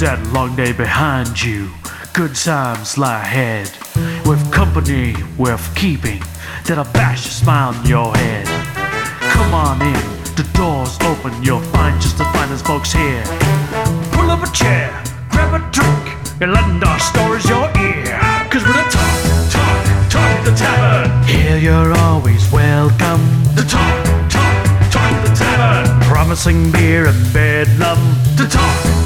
that long day behind you. Good times lie ahead. With company worth keeping, that'll bash a smile on your head. Come on in, the door's open, you'll find just the finest folks here. Pull up a chair, grab a drink, and lend our stories your ear. Cause we're the talk, talk, talk the tavern. Here you're always welcome. The talk, talk, talk the tavern. Promising beer and bedlam. The talk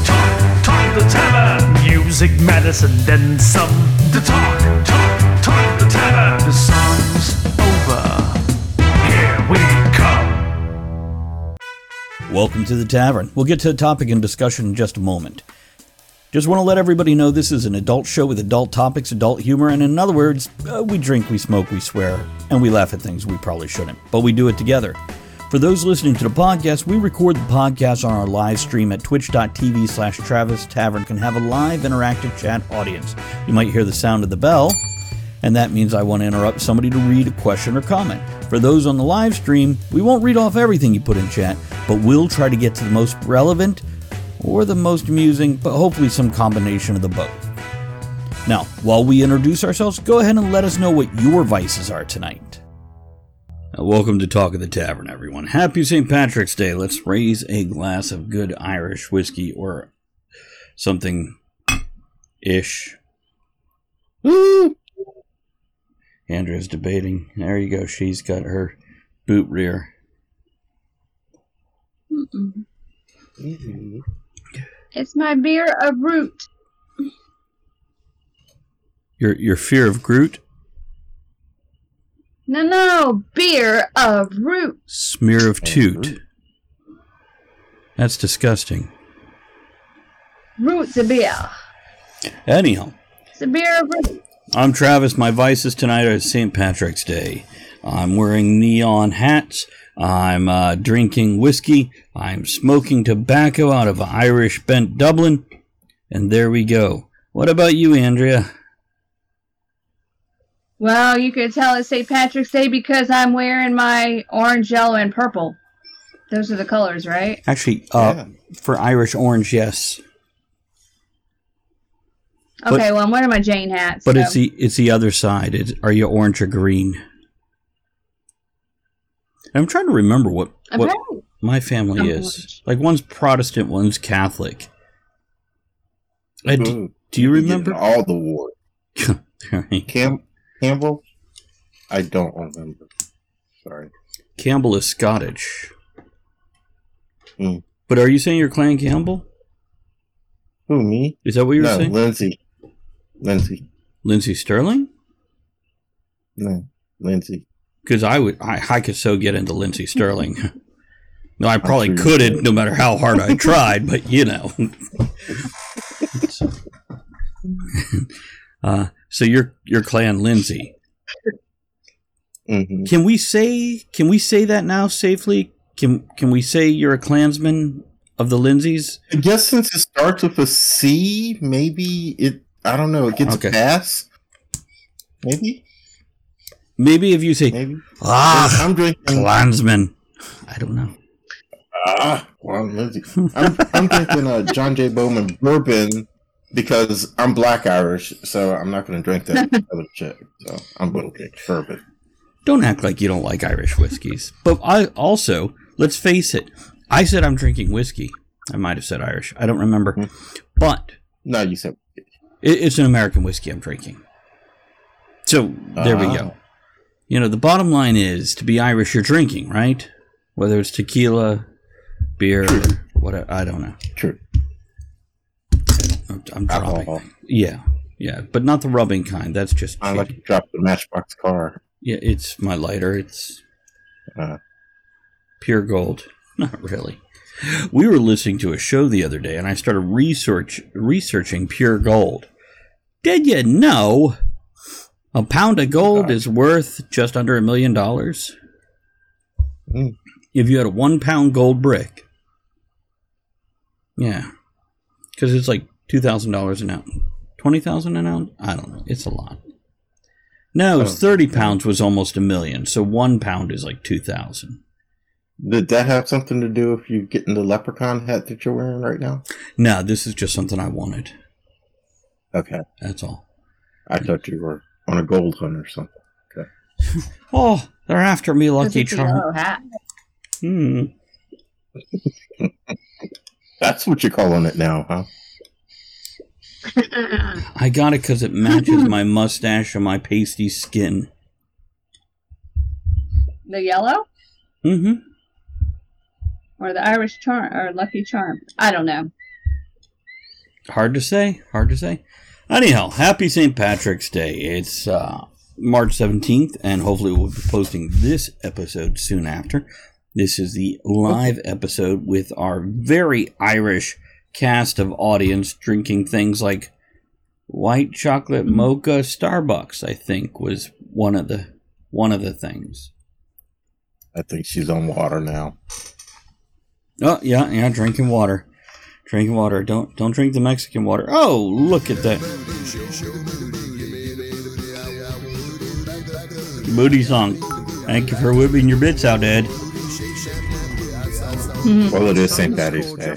the tavern. Music, medicine, then some. The talk, talk, talk the tavern. The song's over. Here we come. Welcome to the tavern. We'll get to the topic and discussion in just a moment. Just want to let everybody know this is an adult show with adult topics, adult humor, and in other words, uh, we drink, we smoke, we swear, and we laugh at things we probably shouldn't, but we do it together. For those listening to the podcast, we record the podcast on our live stream at twitch.tv slash Travis Tavern can have a live interactive chat audience. You might hear the sound of the bell, and that means I want to interrupt somebody to read a question or comment. For those on the live stream, we won't read off everything you put in chat, but we'll try to get to the most relevant or the most amusing, but hopefully some combination of the both. Now, while we introduce ourselves, go ahead and let us know what your vices are tonight. Now, welcome to Talk of the Tavern, everyone. Happy St. Patrick's Day. Let's raise a glass of good Irish whiskey or something ish. Woo! Andrea's debating. There you go. She's got her boot rear. It's my beer of root. Your your fear of Groot? No, no, beer of root. Smear of toot. That's disgusting. Root's a beer. Anyhow, It's a beer of root. I'm Travis. My vices tonight are St. Patrick's Day. I'm wearing neon hats. I'm uh, drinking whiskey. I'm smoking tobacco out of Irish bent Dublin. And there we go. What about you, Andrea? Well, you could tell it's St. Patrick's Day because I'm wearing my orange, yellow, and purple. Those are the colors, right? Actually, uh, for Irish orange, yes. But- Okay, well, I'm wearing my Jane hat. But so- it's the it's the other side. It's, are you orange or green? I'm trying to remember what I'm what trying- my family I'm is. orange. Like one's Protestant, one's Catholic. Do, do you remember? all the war? Right. Cam Campbell? I don't remember. Sorry. Campbell is Scottish. Hmm. But are you saying you're Clan Campbell? Who me? Is that what you were no, saying? Lindsay. Lindsay. Lindsey Stirling? No, Lindsay. Because I would, I, I could so get into Lindsey Stirling. no, I probably couldn't, no matter how hard I tried. But you know. uh, so you're you're Clan Lindsay. hmm Can we say can we say that now safely? Can can we say you're a Klansman of the Lindsays? I guess since it starts with a C, maybe it. I don't know. It gets Okay. a pass. Maybe. Maybe if you say Maybe. ah I'm drinking. Klansman, I don't know. Ah, well, Lindsay. I'm, I'm drinking a John J. Bowman bourbon because I'm black Irish, so I'm not going to drink that other shit. So I'm going to drink bourbon. Don't act like you don't like Irish whiskeys. But I also let's face it. I said I'm drinking whiskey. I might have said Irish. I don't remember, Hmm. but No, you said. it, it's an American whiskey I'm drinking. So there we go. Ah. You know, the bottom line is to be Irish, you're drinking, right? Whether it's tequila, beer, what I don't know. True. I'm, I'm dropping. Alcohol. Yeah, yeah, but not the rubbing kind. That's just I like to drop the Matchbox car. yeah. It's my lighter. It's Uh, pure gold. Not really. We were listening to a show the other day, and I started research researching pure gold. Did you know a pound of gold is worth just under a million dollars? Mm. If you had a one pound gold brick, yeah, because it's like two thousand dollars an ounce, twenty thousand an ounce. I don't know. It's a lot. No, Oh. thirty pounds was almost a million. So one pound is like two thousand. Did that have something to do with you getting the leprechaun hat that you're wearing right now? No, this is just something I wanted. Okay. That's all. I thought you were on a gold hunt or something. Okay. oh, they're after me, Lucky It's Charm. hat. Hmm. That's what you're calling it now, huh? I got it because it matches my mustache and my pasty skin. the yellow Mm-hmm. or the Irish charm or Lucky Charm. I don't know. Hard to say. Hard to say. Anyhow, happy St. Patrick's Day. It's uh, March 17th, and hopefully we'll be posting this episode soon after. This is the live episode with our very Irish cast of audience drinking things like white chocolate mocha Starbucks, I think was one of the one of the things. I think she's on water now. Oh yeah, yeah, drinking water. Drinking water. Don't don't drink the Mexican water. Oh, look at that. Booty song. Thank you for whipping your bits out, Ed. Mm-hmm. Well, it is St. Patty's Day.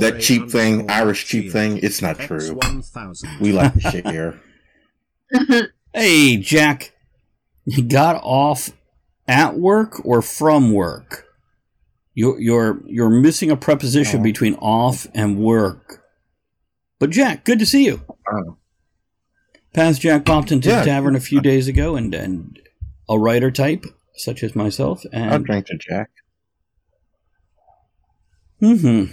That cheap thing, Irish cheap thing, it's not true. We like the shit here. Hey, Jack. You got off at work or from work? You're you're you're missing a preposition Oh. between off and work. But Jack, good to see you. Oh. Past Jack popped into Yeah. the tavern a few uh. days ago, and and a writer type such as myself, And I'll and drink to Jack. Hmm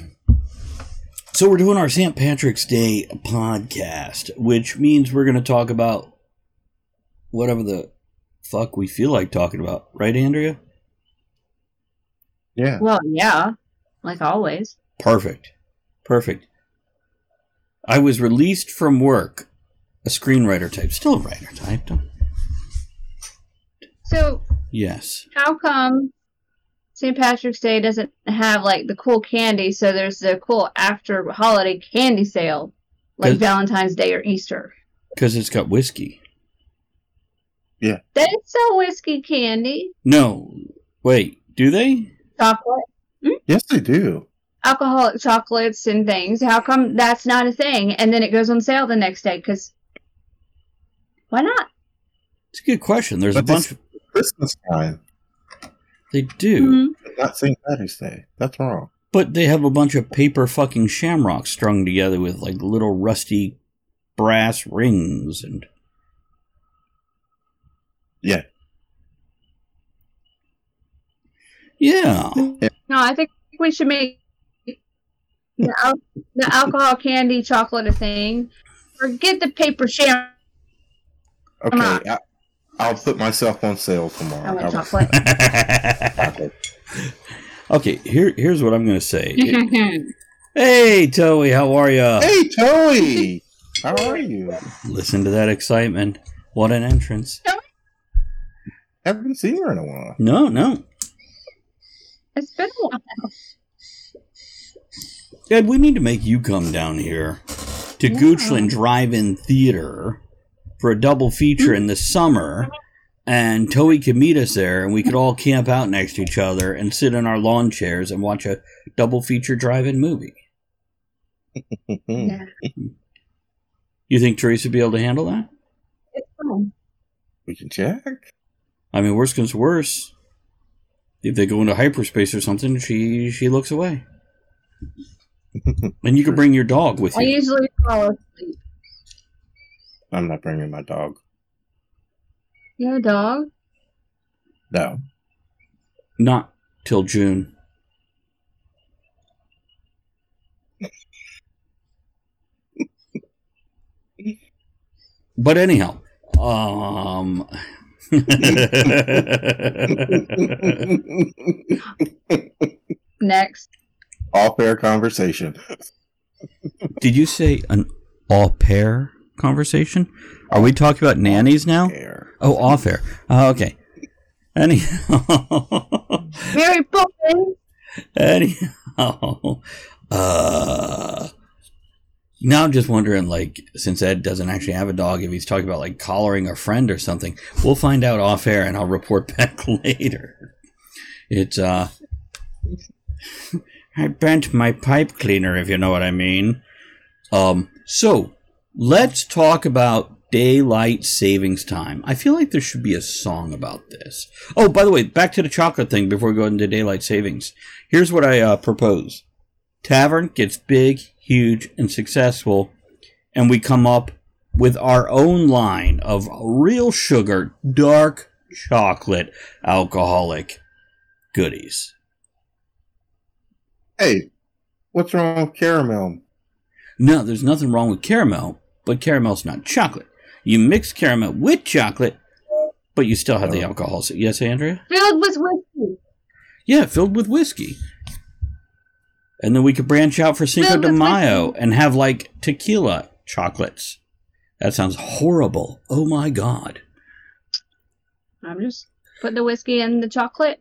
So we're doing our St. Patrick's Day podcast, which means we're going to talk about whatever the fuck we feel like talking about, right, Andrea? Yeah. Well, yeah, like always. Perfect, perfect. I was released from work, a screenwriter type, still a writer type. don't- So, Yes. how come St. Patrick's Day doesn't have like the cool candy? So there's the cool after holiday candy sale, like Valentine's Day or Easter. Because it's got whiskey. Yeah. They sell whiskey candy, No, wait, do they? chocolate, hmm? Yes, they do. alcoholic chocolates, and things. How come that's not a thing? And then it goes on sale the next day? Because why not? It's a good question. There's a bunch. of Christmas time, They do, Mhm. not St. Patty's Day. That's wrong. but they have a bunch of paper fucking shamrocks strung together with like little rusty brass rings and. Yeah. Yeah. No, I think we should make the, al- the alcohol candy chocolate a thing. Forget the paper sham. Okay. I, I'll put myself on sale tomorrow. I want I'll- chocolate. Okay. okay, here here's what I'm gonna say. hey, Toey, how are ya? Hey, Toey! How are you? Listen to that excitement. What an entrance. Haven't seen her in a while. No, no. it's been a while. Ed, we need to make you come down here to Yeah. Goochland Drive-In Theater for a double feature in the mm-hmm. summer, and Toey could meet us there, and we could all camp out next to each other and sit in our lawn chairs and watch a double feature drive-in movie. Yeah, You think Teresa would be able to handle that? it's fun. we can check. I mean, worst comes to worst. If they go into hyperspace or something, she she looks away. And you could bring your dog with I you. usually fall asleep. I'm not bringing my dog. You have a dog? No. Not till June. But anyhow, um Next. All air conversation. Did you say an all pair conversation? Are we talking about nannies now? Air. Oh, off air. Oh, okay. Anyhow, Very boring. anyhow, uh, now I'm just wondering, like, since Ed doesn't actually have a dog, if he's talking about like collaring a friend or something, we'll find out off air, and I'll report back later. It's uh, I bent my pipe cleaner, if you know what I mean. Um, so let's talk about daylight savings time. I feel like there should be a song about this. Oh, by the way, back to the chocolate thing before we go into daylight savings. Here's what I uh, propose: Tavern gets big, huge, and successful, and we come up with our own line of real sugar, dark chocolate, alcoholic goodies. Hey, what's wrong with caramel? No, there's nothing wrong with caramel, but caramel's not chocolate. You mix caramel with chocolate, but you still have the Oh. alcohol. So, yes, Andrea? Filled with whiskey. Yeah, filled with whiskey. And then we could branch out for Cinco Filled de Mayo whiskey. and have like tequila chocolates. That sounds horrible. Oh my god. I'm just put the whiskey in the chocolate,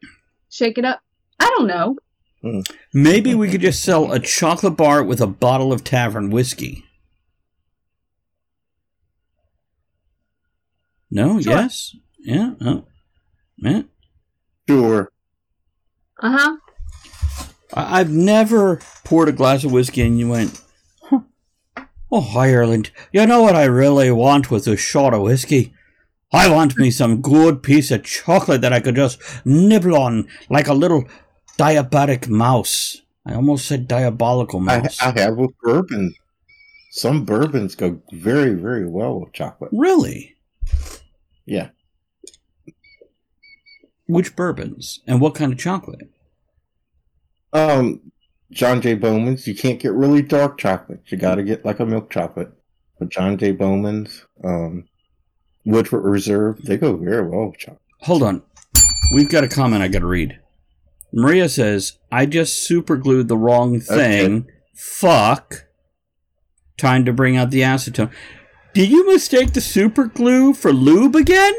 shake it up. I don't know. Maybe we could just sell a chocolate bar with a bottle of tavern whiskey. No? Sure. Yes? Yeah? Oh. Yeah. Sure. Uh huh. I- I've never poured a glass of whiskey and you went, huh. Oh, Ireland, you know what I really want with a shot of whiskey? I want me some good piece of chocolate that I could just nibble on like a little diabetic mouse. I almost said diabolical I, mouse. I have with bourbon. Some bourbons go very, very well with chocolate. really? Yeah. Which bourbons? And what kind of chocolate? Um, John J. Bowman's. You can't get really dark chocolate. You got to get like a milk chocolate. But John J. Bowman's, um, Woodford Reserve, they go very well with chocolate. Hold on. We've got a comment I got to read. Maria says, I just super glued the wrong thing. Fuck. Time to bring out the acetone. Did you mistake the super glue for lube again?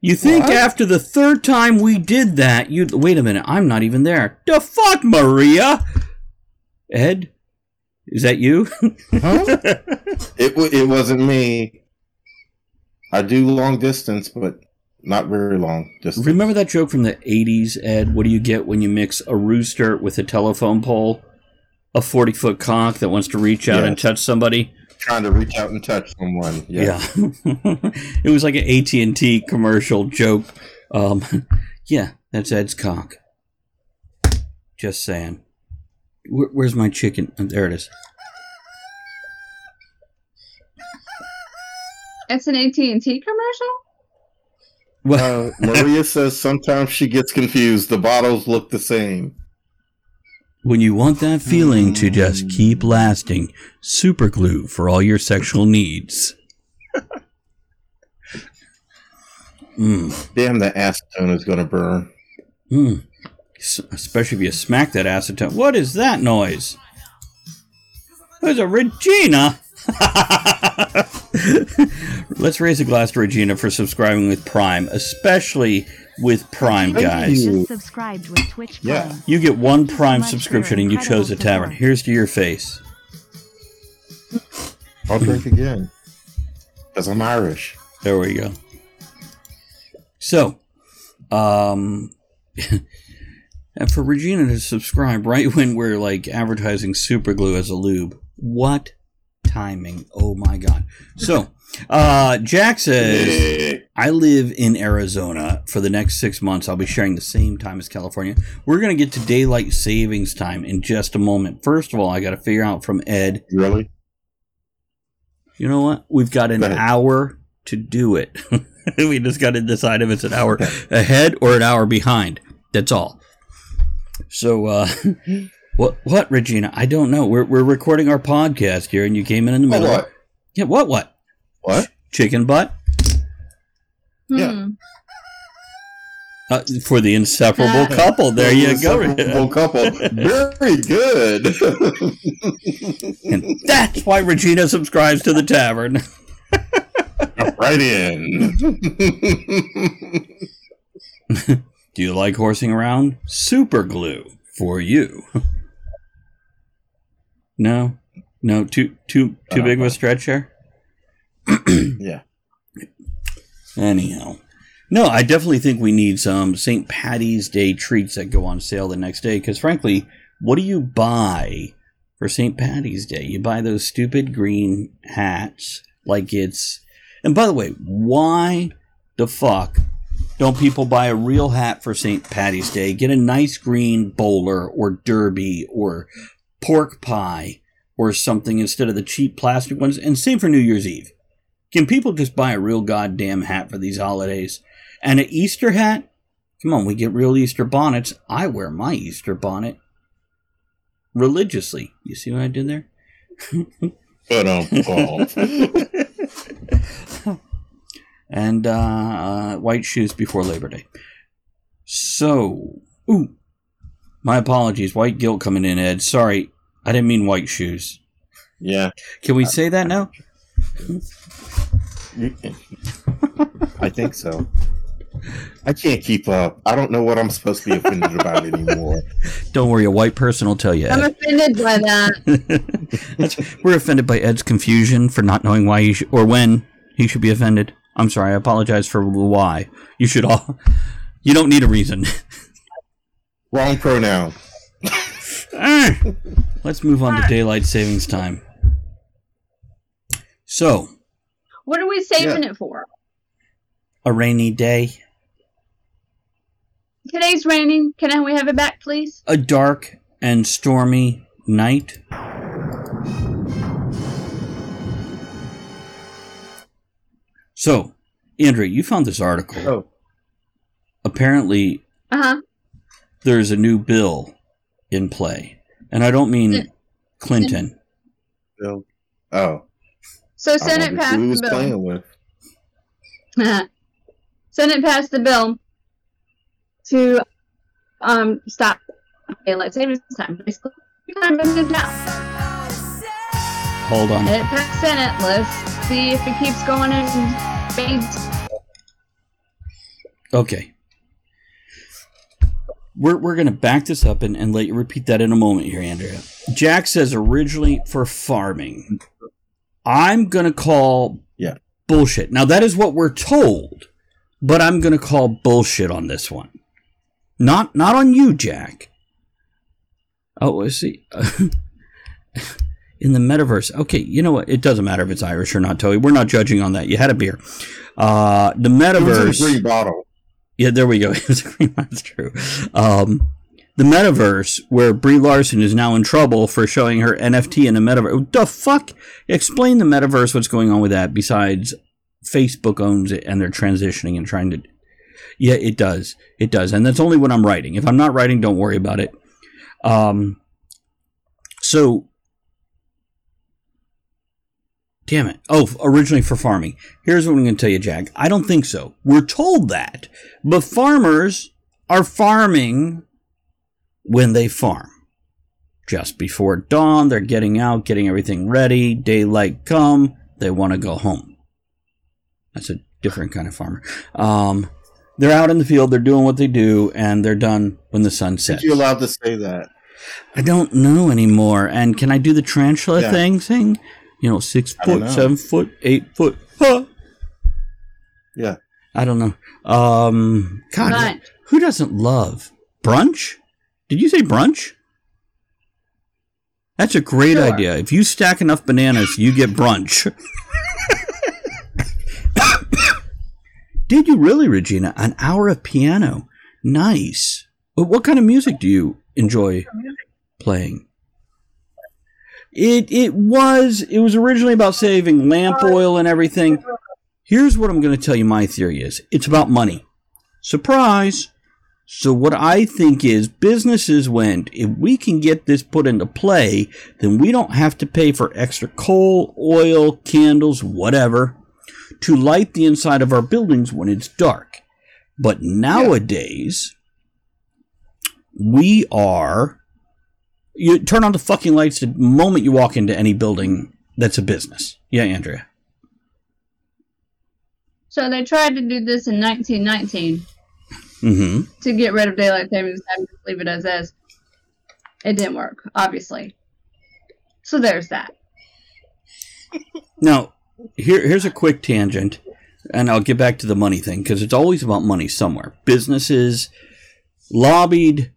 You think What? after the third time we did that, you wait a minute, I'm not even there. The fuck, Maria? Ed? Is that you? Huh? it wa- it wasn't me. I do long distance, but not very long distance. Remember that joke from the 80s, Ed? What do you get when you mix a rooster with a telephone pole? A 40 foot cock that wants to reach out and touch somebody? trying to reach out and touch someone? Yeah. Yeah. it was like an AT&T commercial joke. Um, yeah, that's Ed's cock. Just saying. Where, where's my chicken? Oh, there it is. It's an AT and T commercial. Well, Uh, Maria says sometimes she gets confused. The bottles look the same. when you want that feeling to just keep lasting, super glue for all your sexual needs. Mm. Damn, that acetone is going to burn. Mm. S- Especially if you smack that acetone. What is that noise? There's a Regina. Let's raise a glass to Regina for subscribing with Prime, especially with Prime, Thank guys. you. Just subscribed with Twitch Prime. Yeah. You get one Thank you so Prime subscription and you chose a tavern. support. Here's to your face. I'll drink again. Because I'm Irish. There we go. So, um, and for Regina to subscribe right when we're like advertising super glue as a lube, what timing? Oh my god. So, uh, Jack says, I live in Arizona. For the next six months, I'll be sharing the same time as California. We're going to get to daylight savings time in just a moment. First of all, I got to figure out from Ed, Really? you know what? We've got an Go hour to do it. we just got to decide if it's an hour ahead or an hour behind. That's all. So, uh, what, what, Regina? I don't know. We're, we're recording our podcast here, and you came in in the middle. what? Yeah, what, what? What? Chicken butt? Yeah. Hmm. Uh, for the inseparable Ah. couple. There you go. Inseparable couple. Very good. and that's why Regina subscribes to the tavern. right in. Do you like horsing around? Super glue for you. No, no, too too too big of a uh, stretch there. yeah. Anyhow, No, I definitely think we need some St. Patty's Day treats that go on sale the next day. Because frankly, what do you buy for St. Patty's Day? You buy those stupid green hats, like it's. And by the way, why the fuck don't people buy a real hat for St. Patty's Day? Get a nice green bowler or derby or pork pie or something instead of the cheap plastic ones. And same for New Year's Eve. Can people just buy a real goddamn hat for these holidays? And an Easter hat? Come on, we get real Easter bonnets. I wear my Easter bonnet religiously. You see what I did there? But um, and uh, uh, white shoes before Labor Day. So, ooh, my apologies. White guilt coming in, Ed. Sorry, I didn't mean white shoes. yeah. Can we uh, say that now? I think so. I can't keep up. I don't know what I'm supposed to be offended about anymore. Don't worry, a white person will tell you. I'm offended by that. We're offended by Ed's confusion for not knowing why he sh- or when he should be offended. I'm sorry. I apologize for the why. You should all. You don't need a reason. Wrong pronoun. Let's move on to daylight savings time. So, What are we saving it for? a rainy day, Today's raining. Can I, we have it back, please? a dark and stormy night. So, Andrea, you found this article. Oh, Apparently, Uh huh. There's a new bill in play. And I don't Yeah. mean Clinton. Bill. Oh. So Senate passed who he the was bill. playing with. Senate passed the bill to um stop daylight savings time. Basically, kind of moved now. Hold on. It passed Senate. Let's see if it keeps going in spades. Okay. We're, we're going to back this up and, and let you repeat that in a moment here, Andrea. Jack says originally for farming. I'm going to call Yeah. bullshit. Now, that is what we're told, but I'm going to call bullshit on this one. Not not on you, Jack. Oh, let's see. in the metaverse. Okay, you know what? It doesn't matter if it's Irish or not, Toey. We're not judging on that. You had a beer. Uh, the It was metaverse. in a green bottle. Yeah, there we go. It was a green-. Um, the metaverse, where Brie Larson is now in trouble for showing her NFT in the metaverse. The fuck? Explain the metaverse. What's going on with that? Besides, Facebook owns it and they're transitioning and trying to. Yeah, it does. It does, and that's only what I'm writing. If I'm not writing, don't worry about it. Um. So. Damn it. Oh, originally for farming. Here's what I'm going to tell you, Jack. I don't think so. We're told that. But farmers are farming when they farm. Just before dawn, they're getting out, getting everything ready. Daylight come, they want to go home. That's a different kind of farmer. Um, they're out in the field, they're doing what they do, and they're done when the sun sets. Sets. you allowed to say that? I don't know anymore. And can I do the tarantula Yeah. thing? Thing, you know, six foot, know. seven foot, eight foot. Huh. Yeah. I don't know. Um, God, Right. who doesn't love brunch? Did you say brunch? That's a great Sure. idea. If you stack enough bananas, you get brunch. Did you really, Regina? An hour of piano. Nice. What kind of music do you enjoy playing? It it was it was originally about saving lamp uh, oil and everything. Here's what I'm going to tell you my theory is. It's about money. Surprise. So what I think is businesses went, if we can get this put into play, then we don't have to pay for extra coal, oil, candles, whatever, to light the inside of our buildings when it's dark. But nowadays, we are you turn on the fucking lights the moment you walk into any building that's a business. Yeah, Andrea. So they tried to do this in 1919 Mm-hmm. to get rid of daylight savings time, just leave it as is. It didn't work, obviously. So there's that. Now, here, here's a quick tangent. and I'll get back to the money thing because it's always about money somewhere. Businesses lobbied,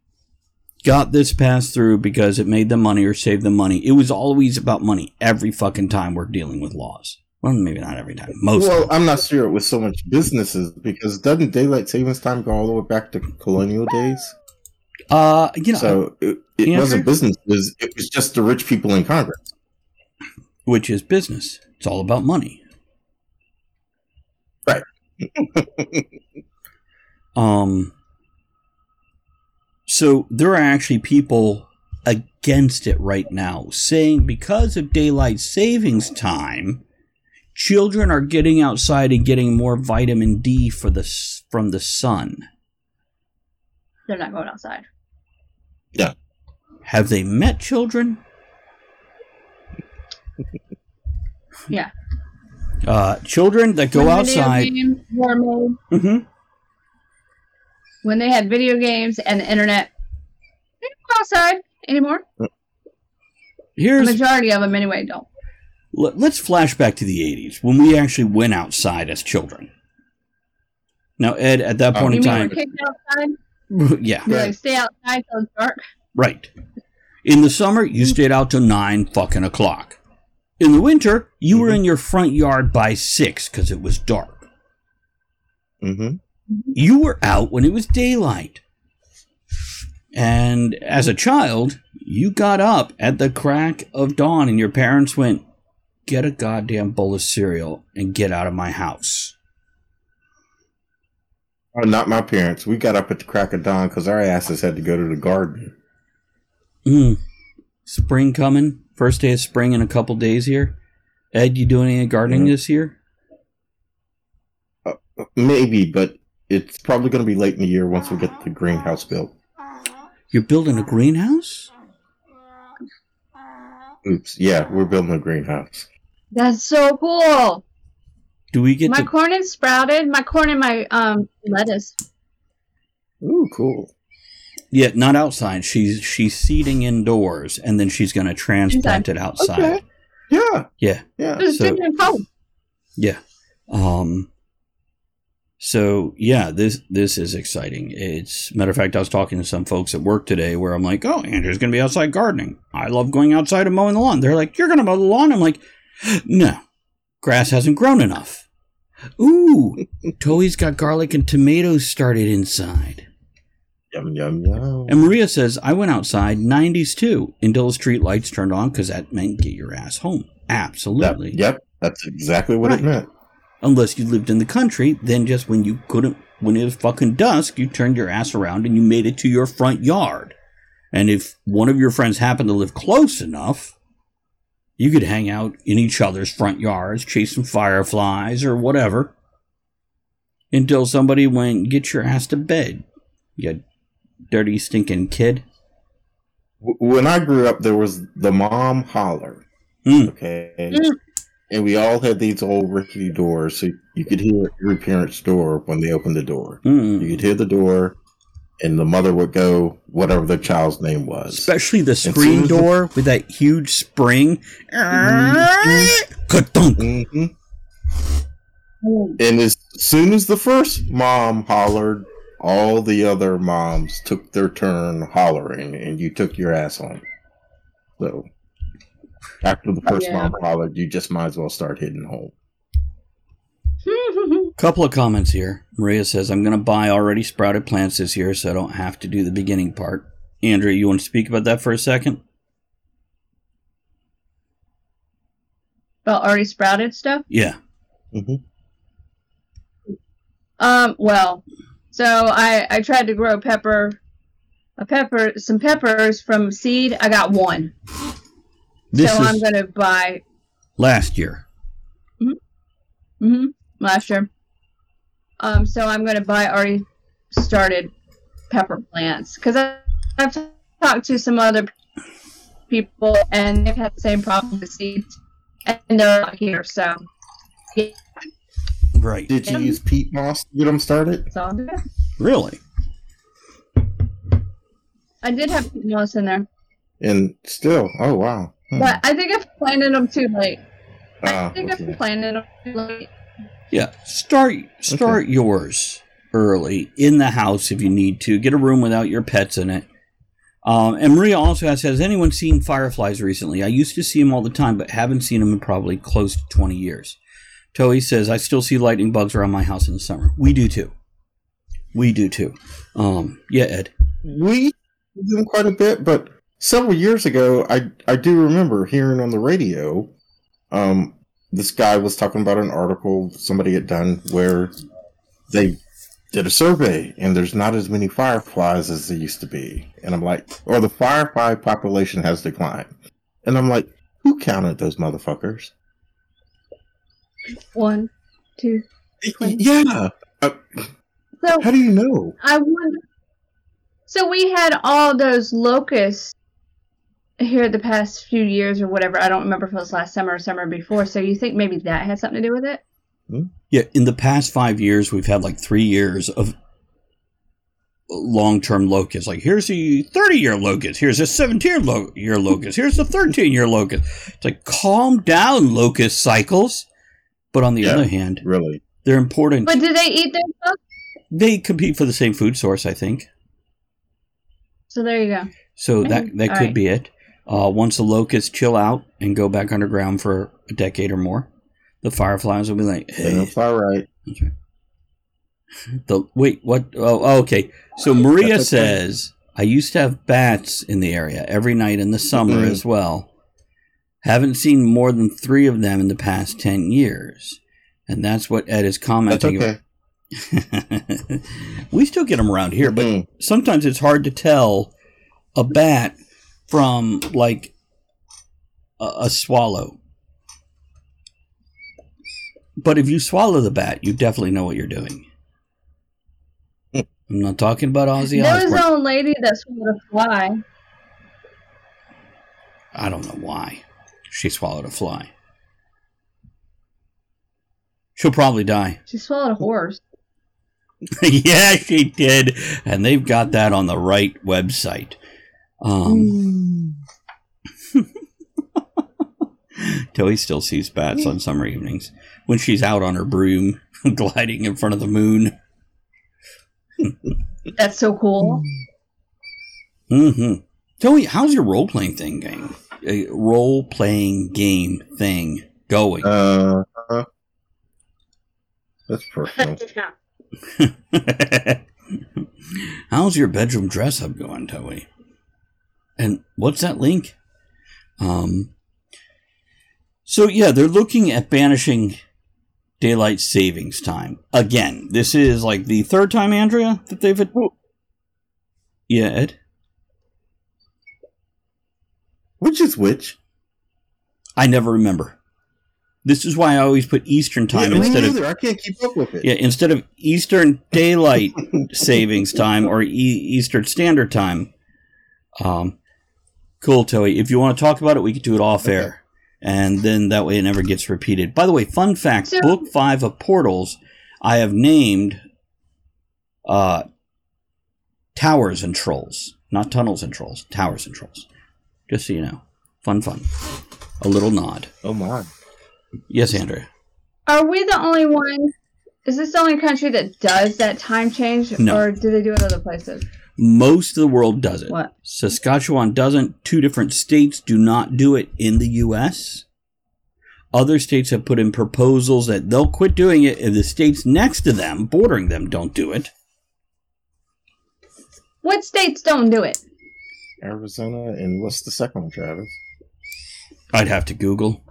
got this passed through because it made them money or saved them money. It was always about money every fucking time we're dealing with laws. Well, maybe not every time. Most. Well. I'm not sure it was so much businesses because doesn't daylight savings time go all the way back to colonial days? uh, you know, so it, it wasn't businesses; it was just the rich people in Congress. which is business. It's all about money. Right. Um. So there are actually people against it right now, saying because of daylight savings time, children are getting outside and getting more vitamin D for the from the sun. They're not going outside. Yeah. Have they met children? Yeah. Uh, children that go When outside. games were made, Mhm. When they had video games and the internet, they don't go outside anymore. Here's The majority of them, anyway, don't. Let- Let's flash back to the 80s when we actually went outside as children. Now, Ed, at that Oh, point You in mean time, we're kicked outside? yeah, Right. like, stay outside till it's dark. right. In the summer, you stayed out till nine fucking o'clock. In the winter, you were Mhm. in your front yard by six because it was dark. hmm You were out when it was daylight. And as a child, you got up at the crack of dawn and your parents went, Get a goddamn bowl of cereal and get out of my house. Oh, not my parents. We got up at the crack of dawn because our asses had to go to the garden. Mm. Spring coming. First day of spring in a couple days here. Ed, you doing any gardening Mhm. this year? Maybe, but it's probably going to be late in the year once we get the greenhouse built. You're building a greenhouse? Oops. Yeah, we're building a greenhouse. That's so cool. Do we get My to corn is sprouted. My corn and my um lettuce. Ooh, cool. Yeah, not outside. She's she's seeding indoors and then she's gonna transplant it outside. Okay. Yeah, Yeah. yeah. It's So- Yeah. Um so yeah, this this is exciting. It's matter of fact, I was talking to some folks at work today where I'm like, "Oh, Andrew's gonna be outside gardening. I love going outside and mowing the lawn." They're like, "You're gonna mow the lawn?" I'm like, "No, grass hasn't grown enough." Ooh, Toey's got garlic and tomatoes started inside. Yum yum yum. And Maria says, "I went outside '90s too until the street lights turned on because that meant get your ass home." That- Absolutely. yep, that's exactly what Right. it meant. Unless you lived in the country, then just when you couldn't, when it was fucking dusk, you turned your ass around and you made it to your front yard. And if one of your friends happened to live close enough, you could hang out in each other's front yards, chase some fireflies or whatever, until somebody went, get your ass to bed, you dirty, stinking kid. When I grew up, there was the mom holler. Mm. Okay. Mm. And we all had these old rickety doors, so you could hear every parent's door when they opened the door. You Mm. could hear the door, and the mother would go whatever the child's name was. Especially the screen as the- door with that huge spring. Ka-dunk. hmm And as soon as the first mom hollered, all the other moms took their turn hollering, and you took your ass home. So after the first Yeah. mom hollered, you just might as well start hitting home. Couple of comments here. Maria says, I'm going to buy already sprouted plants this year so I don't have to do the beginning part. Andrea, you want to speak about that for a second? About already sprouted stuff. Yeah. hmm Um. Well, so I I tried to grow pepper, a pepper, some peppers from seed. I got one. This so is I'm gonna buy. last year. hmm Mhm. last year. Um. So I'm gonna buy already started pepper plants because I've talked to some other people and they've had the same problem with seeds, and they're not here. So yeah, Right. Did you use peat moss to get them started? it's all good. Really? I did have peat moss in there, And still, oh wow. Hmm. but I think I planted them too late. I Ah, think okay. I planted them too late. Yeah, start start yours early in the house if you need to. Get a room without your pets in it. Um, and Maria also asks, has anyone seen fireflies recently? I used to see them all the time, but haven't seen them in probably close to 20 years. Toei says, I still see lightning bugs around my house in the summer. We do too. We do too. Um, yeah, Ed. We do them quite a bit, but several years ago, I I do remember hearing on the radio, um, this guy was talking about an article somebody had done where they did a survey and there's not as many fireflies as there used to be, and I'm like, or the firefly population has declined, and I'm like, who counted those motherfuckers? One, two. Yeah. Uh, So how do you know? I wonder. So we had all those locusts here the past few years or whatever. I don't remember if it was last summer or summer before. So you think maybe that had something to do with it? Hmm? Yeah, in the past five years, we've had like three years of long term locusts. Like, here's the 30 year locust. Here's a 17 lo- year locust. Here's the 13 year locust. It's like, calm down, locust cycles. But on the Yeah. other hand, Really? they're important. But do they eat their stuff? they compete for the same food source, I think. So there you go. So that, that All could right. be it. Uh, once the locusts chill out and go back underground for a decade or more, the fireflies will be like, hey, don't fly right. Okay. The wait, what? Oh, oh, okay. So Maria okay. says I used to have bats in the area every night in the summer Mhm. as well. Haven't seen more than three of them in the past ten years, and that's what Ed is That's commenting. okay. about. we still get them around here, but Mm. sometimes it's hard to tell a bat from like a, a swallow. But if you swallow the bat, you definitely know what you're doing. Hmm. I'm not talking about Ozzy There was Osbourne. an old lady that swallowed a fly. I don't know why she swallowed a fly. She'll probably die. She swallowed a horse. yeah, she did, and they've got that on the right website. Um, Toei still sees bats on summer evenings when she's out on her broom, gliding in front of the moon. That's so cool. Mm-hmm. Toei, how's your role playing thing going? A role playing game thing going? Uh, that's personal. how's your bedroom dress up going, Toei? And what's that link? Um. So yeah, they're looking at banishing daylight savings time again. This is like the third time, Andrea, that they've. Yeah, Ed. Which is which? I never remember. This is why I always put Eastern time Yeah, instead of. I can't keep up with it. yeah instead of Eastern Daylight Savings Time or e- Eastern Standard Time. Um, cool, Toey. If you want to talk about it, we could do it off air, and then that way it never gets repeated. By the way, fun fact: So- Book Five of Portals, I have named uh, Towers and Trolls, not Tunnels and Trolls. Towers and Trolls. Just so you know, fun, fun. A little nod. Oh my. Yes, Andrea. Are we the only one? Is this the only country that does that time change? No. Or do they do it other places? Most of the world does it. What? Saskatchewan doesn't. Two different states do not do it in the U.S. Other states have put in proposals that they'll quit doing it if the states next to them, bordering them, don't do it. What states don't do it? Arizona and what's the second one, Travis? I'd have to Google.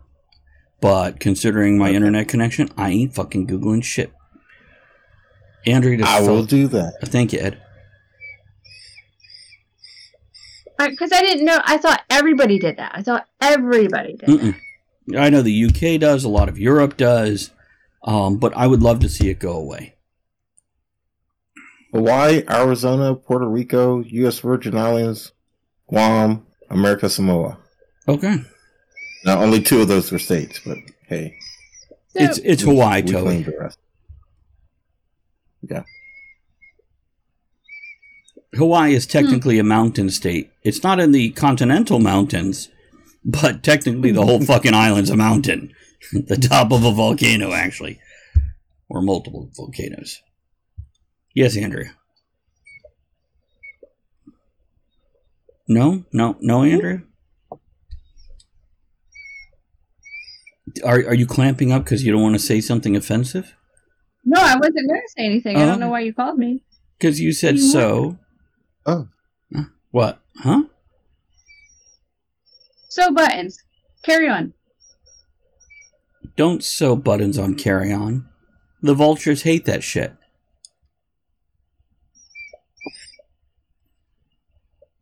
But considering my Okay. internet connection, I ain't fucking Googling shit. Andrew, just I will do that. Thank you, Ed. Because I didn't know. I thought everybody did that. I thought everybody did. that. Mm-mm. I know the UK does, a lot of Europe does, um, but I would love to see it go away. Hawaii, Arizona, Puerto Rico, U.S. Virgin Islands, Guam, America Samoa. Okay. Now, only two of those were states, but hey, So, It's it's we- Hawaii, we Toby. claimed the rest. Hawaii is hmm. technically a mountain state. It's not in the continental mountains, but technically the whole fucking island's a mountain. the top of a volcano, actually. or multiple volcanoes. Yes, Andrea. No, no, no, Andrea. Are are you clamping up because you don't want to say something offensive? No, I wasn't going to say anything. I Oh. don't know why you called me. Because you said You so. Oh. What? Huh? Sew buttons. Carry on. Don't sew buttons on carry on. The vultures hate that shit.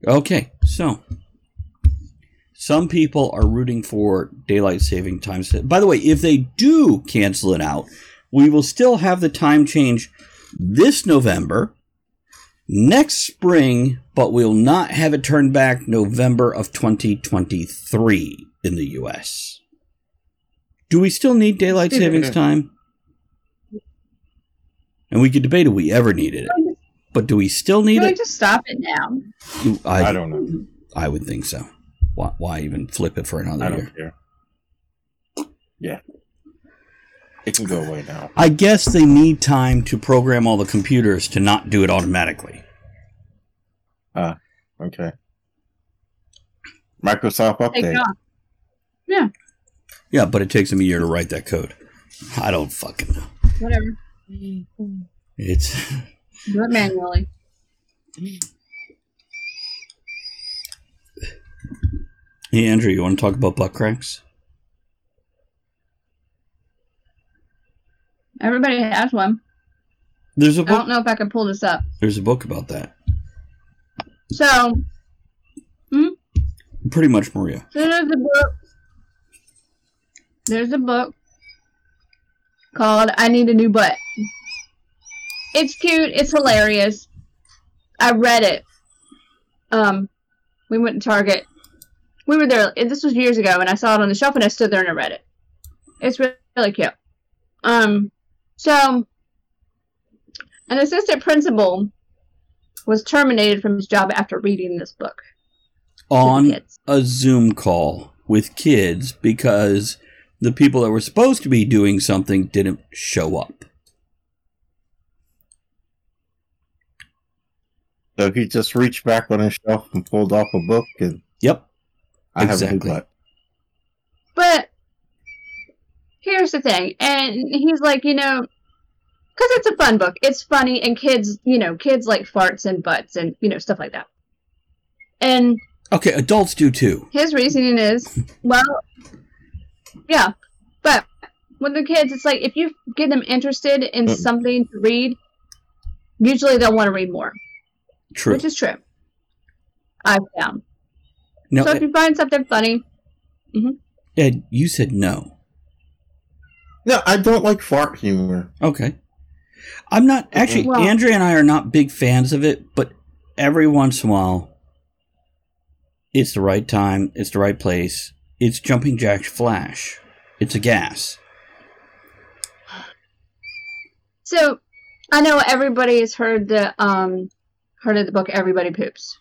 Okay, so some people are rooting for daylight saving time. By the way, if they do cancel it out, we will still have the time change this November, next spring, but we'll not have it turned back November of 2023 in the US. Do we still need daylight savings time? And we could debate if we ever needed it, but do we still need Can we it? just stop it now? I don't know. I would think so. Why, why even flip it for another I year? don't care. Yeah. It can go away now. I guess they need time to program all the computers to not do it automatically. Ah, okay. Microsoft update. Yeah, Yeah, but it takes them a year to write that code. I don't fucking know. whatever. It's Do it manually. hey Andrew, you want to talk about butt cracks? Everybody has one. There's a I don't know if I can pull this up. There's a book about that. So, hmm? Pretty much, Maria. so there's a book. There's a book called I Need a New Butt. It's cute. It's hilarious. I read it. Um, we went to Target. We were there. This was years ago, and I saw it on the shelf, and I stood there and I read it. It's really, really cute. Um, so an assistant principal was terminated from his job after reading this book. On a Zoom call with kids because the people that were supposed to be doing something didn't show up. So he just reached back on his shelf and pulled off a book, and Yep. I Exactly. have a new butt. But here's the thing, and he's like, you know, because it's a fun book. It's funny, and kids, you know, kids like farts and butts and you know stuff like that. And Okay, adults do too. his reasoning is, well, yeah, but with the kids, it's like if you get them interested in Mm. something to read, usually they'll want to read more, True. which is true. I've found. Now, so if you find something funny, Mm-hmm. Ed, you said no. No, I don't like fart humor. Okay. I'm not actually. Well- Andrea and I are not big fans of it, but every once in a while, it's the right time. It's the right place. It's jumping jack flash. It's a gas. So I know everybody has heard the um heard of the book Everybody Poops.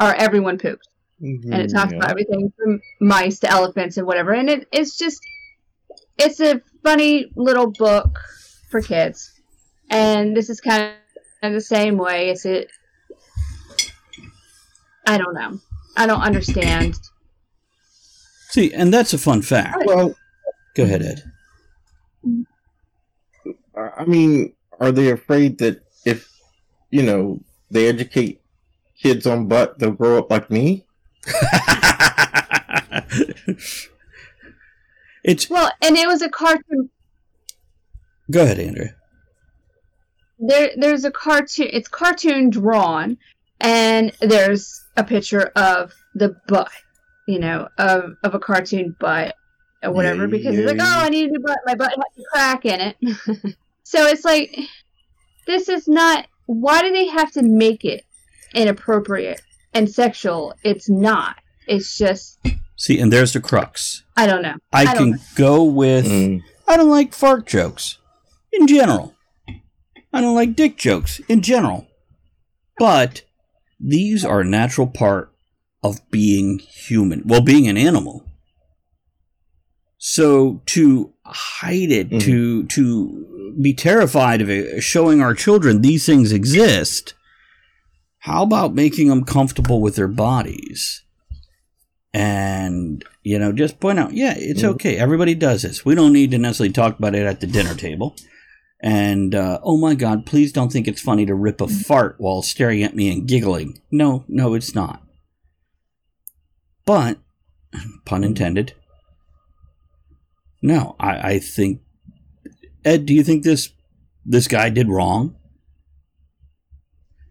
Or Everyone Poops. And it talks Yeah. about everything from mice to elephants and whatever. And it, it's just it's a funny little book for kids. And this is kind of the same way. Is it I don't know. I don't understand. See, and that's a fun fact. Well, Go ahead, Ed. I I mean, are they afraid that if you know they educate kids on butt, they'll grow up like me? it's Well, and it was a cartoon. Go ahead, Andrea. there there's a cartoon it's cartoon drawn and there's a picture of the butt you know of of a cartoon butt or whatever because it's like oh i need a new butt. My butt has a crack in it. So it's like this is not why do they have to make it inappropriate and sexual? It's not. It's just See, and there's the crux. i don't know I, I don't can go with. Mm. I don't like fart jokes in general. I don't like dick jokes in general. But these are a natural part of being human. Well, being an animal. So to hide it, Mhm. to to be terrified of it, showing our children these things exist. How about making them comfortable with their bodies? And you know, just point out, yeah, it's Mhm. okay. Everybody does this. We don't need to necessarily talk about it at the dinner table. And uh, oh my God, please don't think it's funny to rip a fart while staring at me and giggling. No, no, it's not. But, pun intended. No, I, I think. Ed, do you think this this guy did wrong?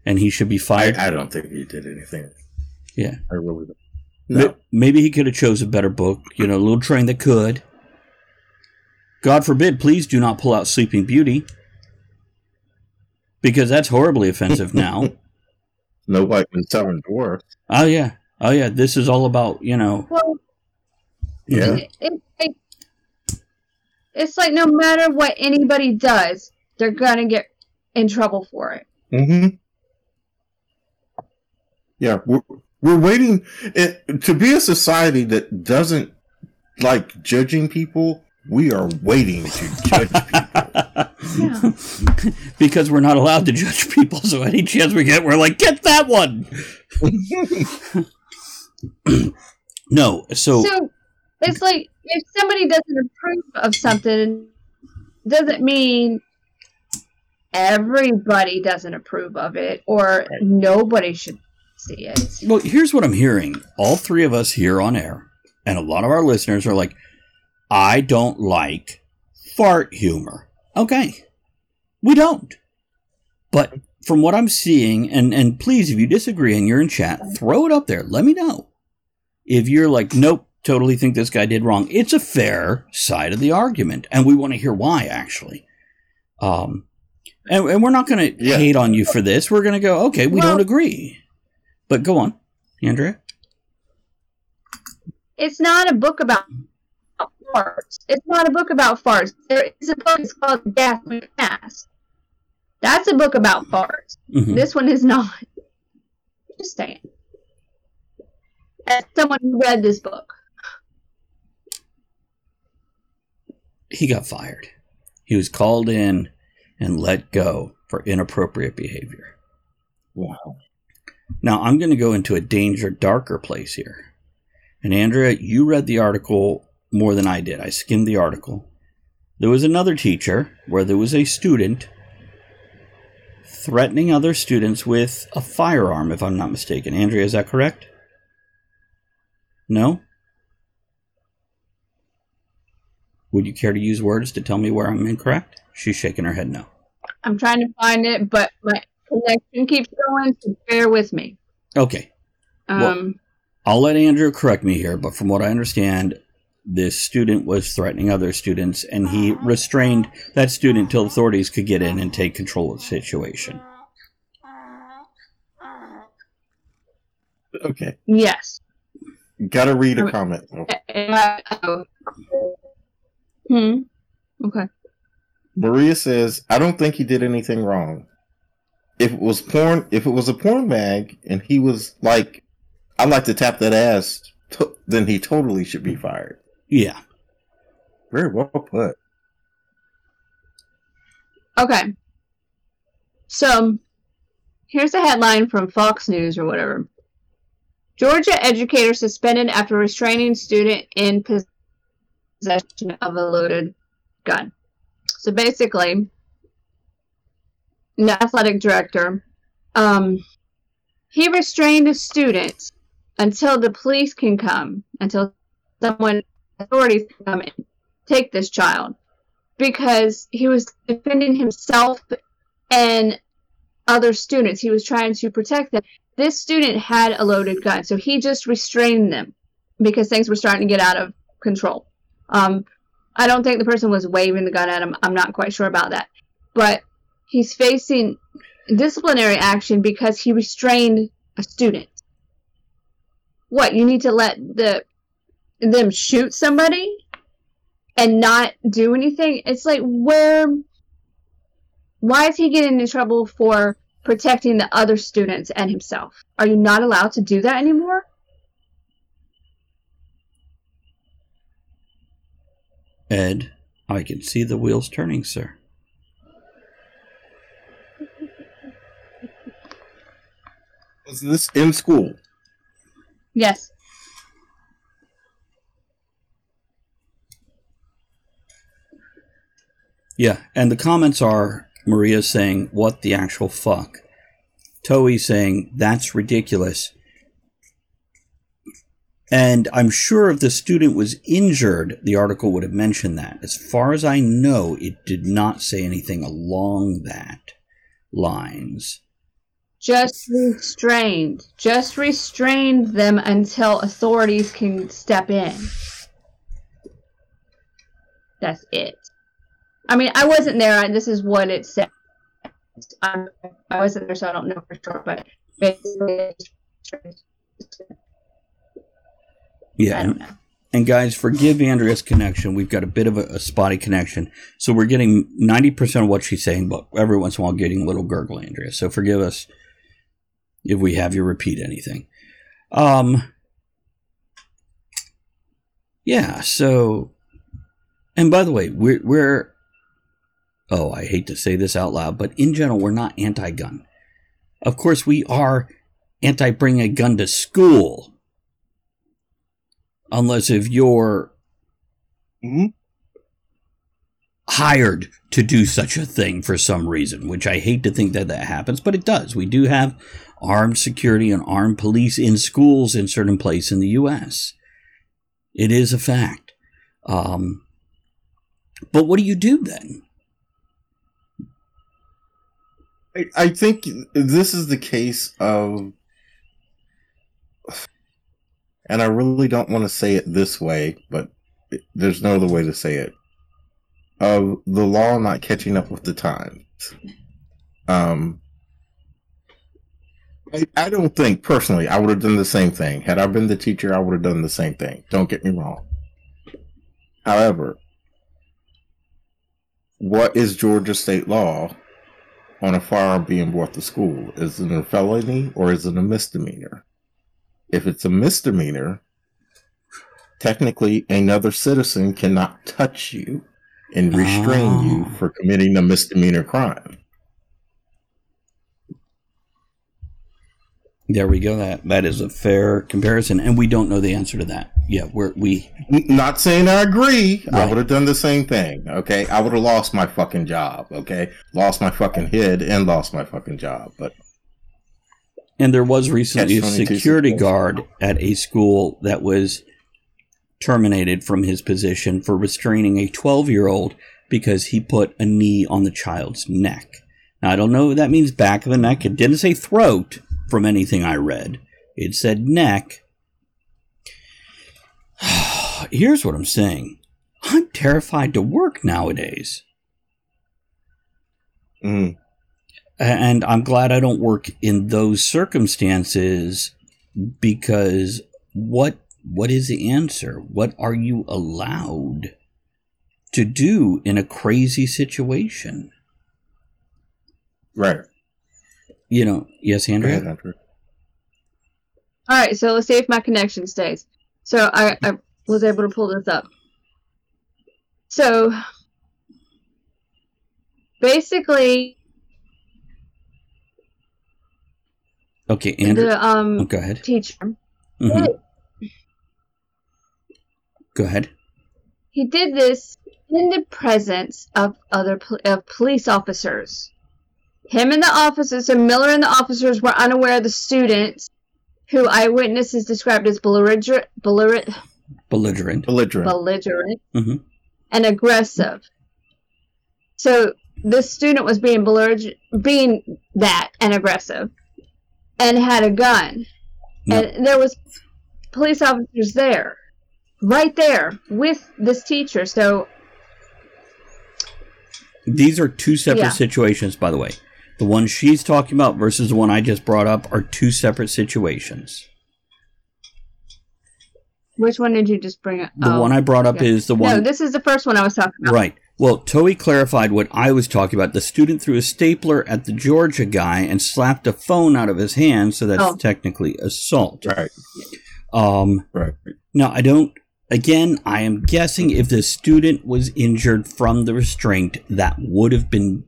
And he should be I, fired. I don't think he did anything. yeah, I really don't. Ma- No. Maybe he could have chose a better book. You know, a little train that could. God forbid, please do not pull out Sleeping Beauty. Because that's horribly offensive now. Snow White and seven dwarfs. oh yeah. Oh yeah. This is all about, you know. Well, Yeah. it, it's like it's like no matter what anybody does, they're gonna get in trouble for it. Mm-hmm. Yeah, we're, we're waiting it, to be a society that doesn't like judging people. We are waiting to judge people. because we're not allowed to judge people, so any chance we get, we're like, get that one. no, so, So it's like if somebody doesn't approve of something, doesn't mean everybody doesn't approve of it or nobody should see it. well, here's what I'm hearing. All three of us here on air, and a lot of our listeners are like, I don't like fart humor. Okay, we don't. But from what I'm seeing, and and please, if you disagree and you're in chat, throw it up there. Let me know. If you're like, nope, totally think this guy did wrong. It's a fair side of the argument, and we want to hear why. Actually, um, and, and we're not going to Yeah. hate on you for this. We're going to go, okay, we Well- don't agree. But go on, Andrea. It's not a book about farts. It's not a book about farts. There is a book it's called Gas Mass. That's a book about farts. Mhm. This one is not. Just saying. As someone who read this book. he got fired. He was called in and let go for inappropriate behavior. Wow. Now, I'm going to go into a danger, darker place here. And Andrea, you read the article more than I did. I skimmed the article. There was another teacher where there was a student threatening other students with a firearm, if I'm not mistaken. Andrea, is that correct? No? Would you care to use words to tell me where I'm incorrect? She's shaking her head no. I'm trying to find it, but my connection keeps going, so bear with me. Okay. Um, Well- I'll let Andrew correct me here, but from what I understand, this student was threatening other students and he restrained that student till authorities could get in and take control of the situation. Okay. yes. Gotta read a Okay. comment. Am oh. Hmm. Okay. Maria says, I don't think he did anything wrong. If it was porn, if it was a porn mag and he was like, "I'd like to tap that ass, to- then he totally should be fired. Yeah. Very well put. Okay. So, here's a headline from Fox News or whatever. Georgia educator suspended after restraining student in possession of a loaded gun. So basically, the athletic director, um, he restrained a student until the police can come, until someone, authorities can come and take this child because he was defending himself and other students. He was trying to protect them. This student had a loaded gun, so he just restrained them because things were starting to get out of control. Um, I don't think the person was waving the gun at him. I'm not quite sure about that. But he's facing disciplinary action because he restrained a student. What, you need to let the them shoot somebody? and not do anything. It's like where why is he getting in trouble for protecting the other students and himself? Are you not allowed to do that anymore? Ed, I can see the wheels turning, sir. Was this in school? Yes. Yeah, and the comments are Maria saying, What the actual fuck? Toei saying, That's ridiculous. And I'm sure if the student was injured, the article would have mentioned that. As far as I know, it did not say anything along that lines. Just restrained. Just restrained them until authorities can step in. That's it. I mean, I wasn't there. and This is what it said. I, I wasn't there, so I don't know for sure. But basically, Yeah, I don't know. And guys, forgive Andrea's connection. We've got a bit of a, a spotty connection. So we're getting 90% of what she's saying, but every once in a while getting a little gurgle, Andrea. So forgive us if we have you repeat anything. Um, yeah, so, and by the way, we're, we're, oh, I hate to say this out loud, but in general, we're not anti gun. Of course, we are anti bringing a gun to school unless if you're Mhm. hired to do such a thing for some reason, which I hate to think that that happens, but it does. We do have armed security and armed police in schools in certain places in the U.S. It is a fact. Um, but what do you do then? I, I think this is the case of, and I really don't want to say it this way, but there's no other way to say it. Of the law not catching up with the times. Um, I, I don't think personally I would have done the same thing. Had I been the teacher, I would have done the same thing. Don't get me wrong. However, what is Georgia state law on a firearm being brought to school? Is it a felony or is it a misdemeanor? If it's a misdemeanor, technically another citizen cannot touch you and restrain you Oh. for committing a misdemeanor crime. There we go. That that is a fair comparison, and we don't know the answer to that. Yeah, we're we Not saying I agree. I would have done the same thing. Okay. I would have lost my fucking job. Okay. Lost my fucking head and lost my fucking job. But And there was recently a security guard at a school that was terminated from his position for restraining a 12 year old because he put a knee on the child's neck. Now, I don't know what that means back of the neck. It didn't say throat from anything I read, it said neck. Here's what I'm saying I'm terrified to work nowadays. mm, and I'm glad I don't work in those circumstances because what what is the answer? What are you allowed to do in a crazy situation? right. You know, yes, Go ahead, Andrea. Andrew. All right, so let's see if my connection stays. So I, I was able to pull this up. So basically, Okay, Andrew. the um oh, go ahead. teacher hmm Go ahead. he did this in the presence of other of police officers. Him and the officers, and Miller and the officers were unaware of the students, who eyewitnesses described as belligerent, belligerent, Belligerent. Belligerent. belligerent Mhm. and aggressive. So this student was being belligerent, being that and aggressive, and had a gun, No. and there was police officers there, right there with this teacher. So These are two separate Yeah. situations, by the way. The one she's talking about versus the one I just brought up are two separate situations. which one did you just bring up? The Oh, one I brought up okay. is the one. No, this is the first one I was talking about. Right. Well, Toei clarified what I was talking about. The student threw a stapler at the Georgia guy and slapped a phone out of his hand, so that's Oh. technically assault. Right. Um, Right. now, I don't Again, I am guessing if the student was injured from the restraint, that would have been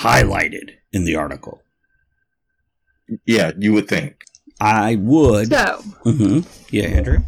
highlighted in the article. Yeah, you would think. I would. So, hmm Yeah, Andrew.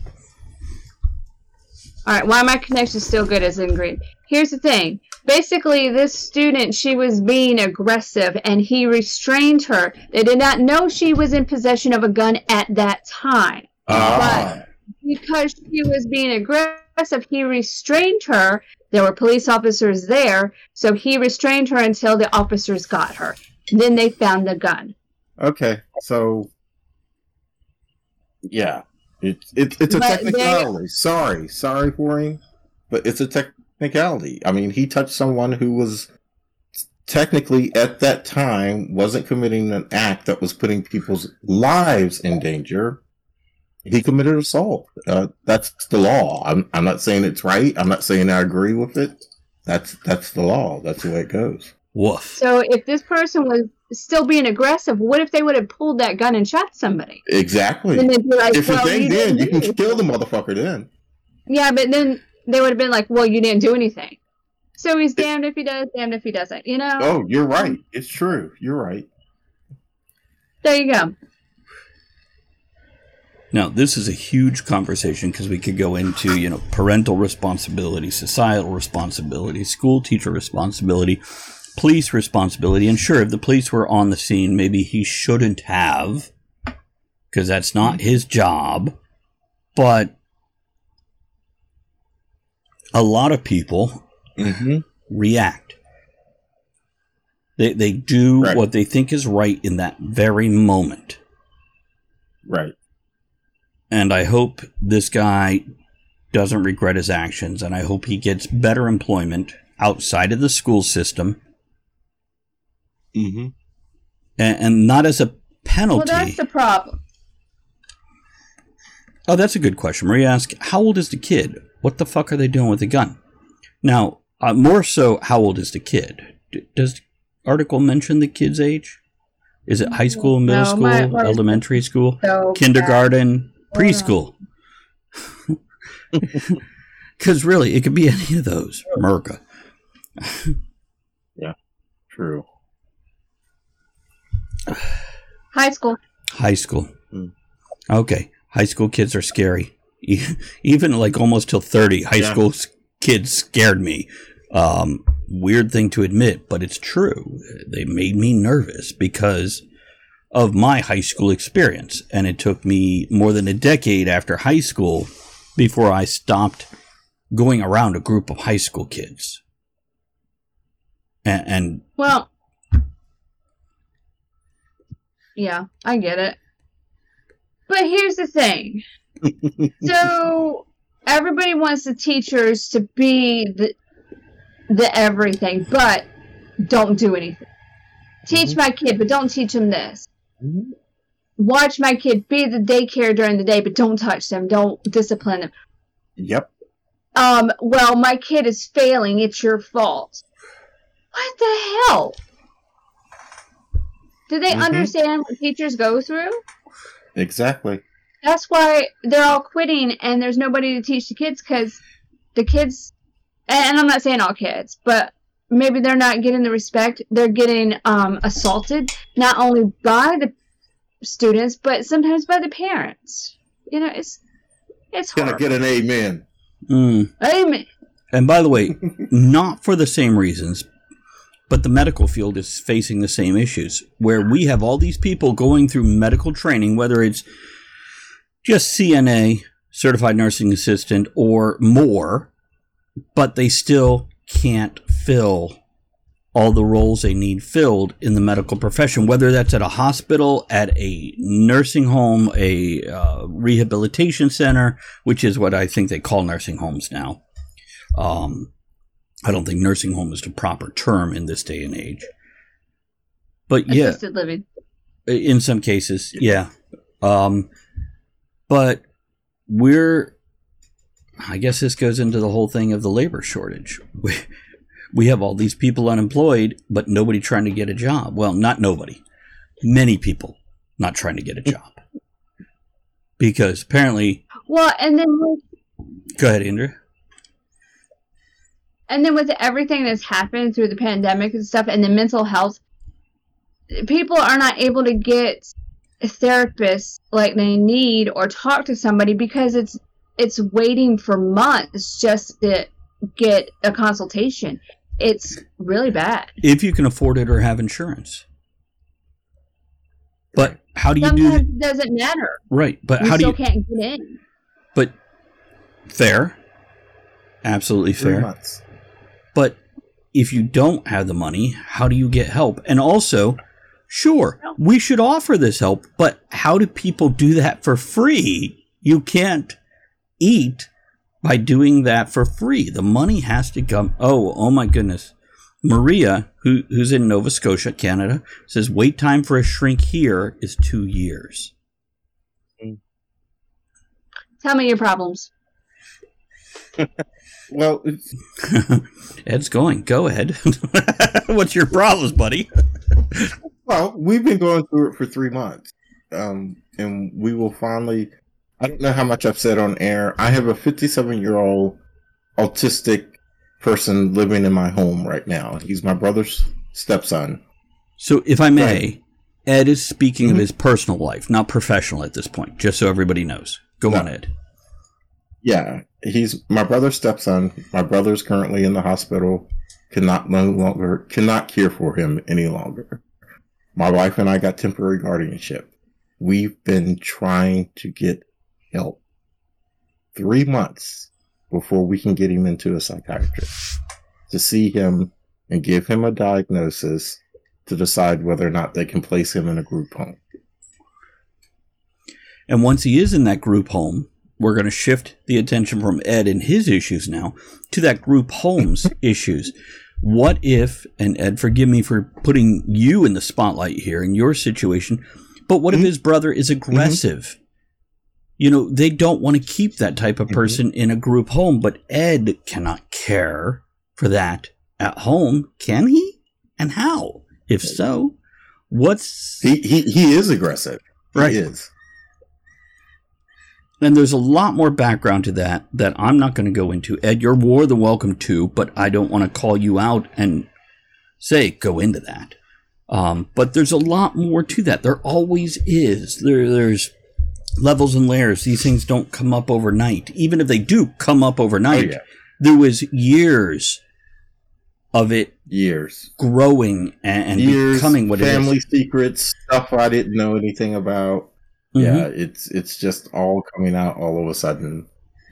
all right, why my connection is still good as in green. Here's the thing. Basically, this student, she was being aggressive and he restrained her. They did not know she was in possession of a gun at that time. Ah, Because she was being aggressive, he restrained her. There were police officers there, so he restrained her until the officers got her. Then they found the gun. okay. So, yeah, it's it's it's a But they- technicality. Sorry, sorry for him, but it's a technicality. I mean, he touched someone who was technically at that time wasn't committing an act that was putting people's lives in danger. He committed assault. Uh, that's the law. I'm I'm not saying it's right. I'm not saying I agree with it. That's that's the law. That's the way it goes. Woof. So if this person was still being aggressive, what if they would have pulled that gun and shot somebody? Exactly. Then they'd be like, Different well, thing you then. You can kill the motherfucker then. Yeah, but then they would have been like, well, you didn't do anything. So he's damned if he does, damned if he doesn't. You know? Oh, you're right. It's true. You're right. There you go. Now, this is a huge conversation because we could go into, you know, parental responsibility, societal responsibility, school teacher responsibility, police responsibility. And sure, if the police were on the scene, maybe he shouldn't have because that's not his job. But a lot of people Mm-hmm. react. They, they do Right. what they think is right in that very moment. Right. and I hope this guy doesn't regret his actions, and I hope he gets better employment outside of the school system, Mm-hmm. and, and not as a penalty. Well, penalty. that's the problem. oh, that's a good question. Maria asked, "How old is the kid? What the fuck are they doing with the gun?" Now, uh, more so, how old is the kid? D- does the article mention the kid's age? Is it high school, middle No, school, my- my- elementary school, So kindergarten, Hold preschool? Because really, it could be any of those. America. Yeah, true. High school. High school. Hmm. Okay. High school kids are scary. E- Even like almost till 30, high Yeah. school kids scared me. Um, weird thing to admit, but it's true. They made me nervous because of my high school experience. And it took me more than a decade after high school before I stopped going around a group of high school kids. And, and Well, yeah, I get it. But here's the thing. so everybody wants the teachers to be the the everything, but don't do anything. Teach my kid, but don't teach him this. Mhm. Watch my kid be the daycare during the day, but don't touch them. Don't discipline them. Yep. Um, well, my kid is failing. It's your fault. What the hell? Do they Mhm. understand what teachers go through? Exactly. That's why they're all quitting and there's nobody to teach the kids because the kids, and I'm not saying all kids, but maybe they're not getting the respect. They're getting um, assaulted, not only by the students, but sometimes by the parents. You know, it's it's Gonna hard. get an amen. mm, Amen. And by the way, not for the same reasons, but the medical field is facing the same issues where we have all these people going through medical training, whether it's just CNA, certified nursing assistant, or more, but they still can't fill all the roles they need filled in the medical profession, whether that's at a hospital, at a nursing home, a uh, rehabilitation center, which is what I think they call nursing homes now. Um, I don't think nursing home is the proper term in this day and age. But yeah, Assisted living. in some cases, yeah. Um, but we're, I guess this goes into the whole thing of the labor shortage. We, we have all these people unemployed, but nobody trying to get a job. Well, not nobody. Many people not trying to get a job. Because apparently, Well, and then Go ahead, Andrew. And then with everything that's happened through the pandemic and stuff and the mental health, people are not able to get a therapist like they need or talk to somebody because it's it's waiting for months just to get a consultation. It's really bad. If you can afford it or have insurance. But how do you do Sometimes it doesn't matter. right? But You how do you can't get in. but fair. Absolutely Three fair. months. But if you don't have the money, how do you get help? And also, sure, we should offer this help, but how do people do that for free? You can't eat by doing that for free. The money has to come. Oh, oh my goodness. Maria, who, who's in Nova Scotia, Canada, says wait time for a shrink here is two years. Mm. Tell me your problems. Well, Ed's going. Go ahead. What's your problems, buddy? well, we've been going through it for three months, um, and we will finally. I don't know how much I've said on air. I have a 57 year old autistic person living in my home right now. He's my brother's stepson. So, if I may. Ed is speaking of Mhm. his personal life, not professional at this point, just so everybody knows. Go No. on, Ed. Yeah, he's my brother's stepson. My brother's currently in the hospital. Cannot no longer cannot care for him any longer. My wife and I got temporary guardianship. We've been trying to get help three months before we can get him into a psychiatrist to see him and give him a diagnosis to decide whether or not they can place him in a group home. And once he is in that group home, we're going to shift the attention from Ed and his issues now to that group home's issues. What if, and Ed, forgive me for putting you in the spotlight here in your situation, but what if Mhm. his brother is aggressive? You know, they don't want to keep that type of Mhm. person in a group home, but Ed cannot care for that at home, can he? And how? If so, what's He he he is aggressive. Right. He is. And there's a lot more background to that that I'm not going to go into. Ed, you're more than welcome to, but I don't want to call you out and say go into that. Um, but there's a lot more to that. There always is. There, there's levels and layers. These things don't come up overnight. Even if they do come up overnight, Oh, yeah. there was years of it Years. growing and, and years, becoming what family it is. Family secrets, stuff I didn't know anything about. Mhm. Yeah, it's it's just all coming out all of a sudden.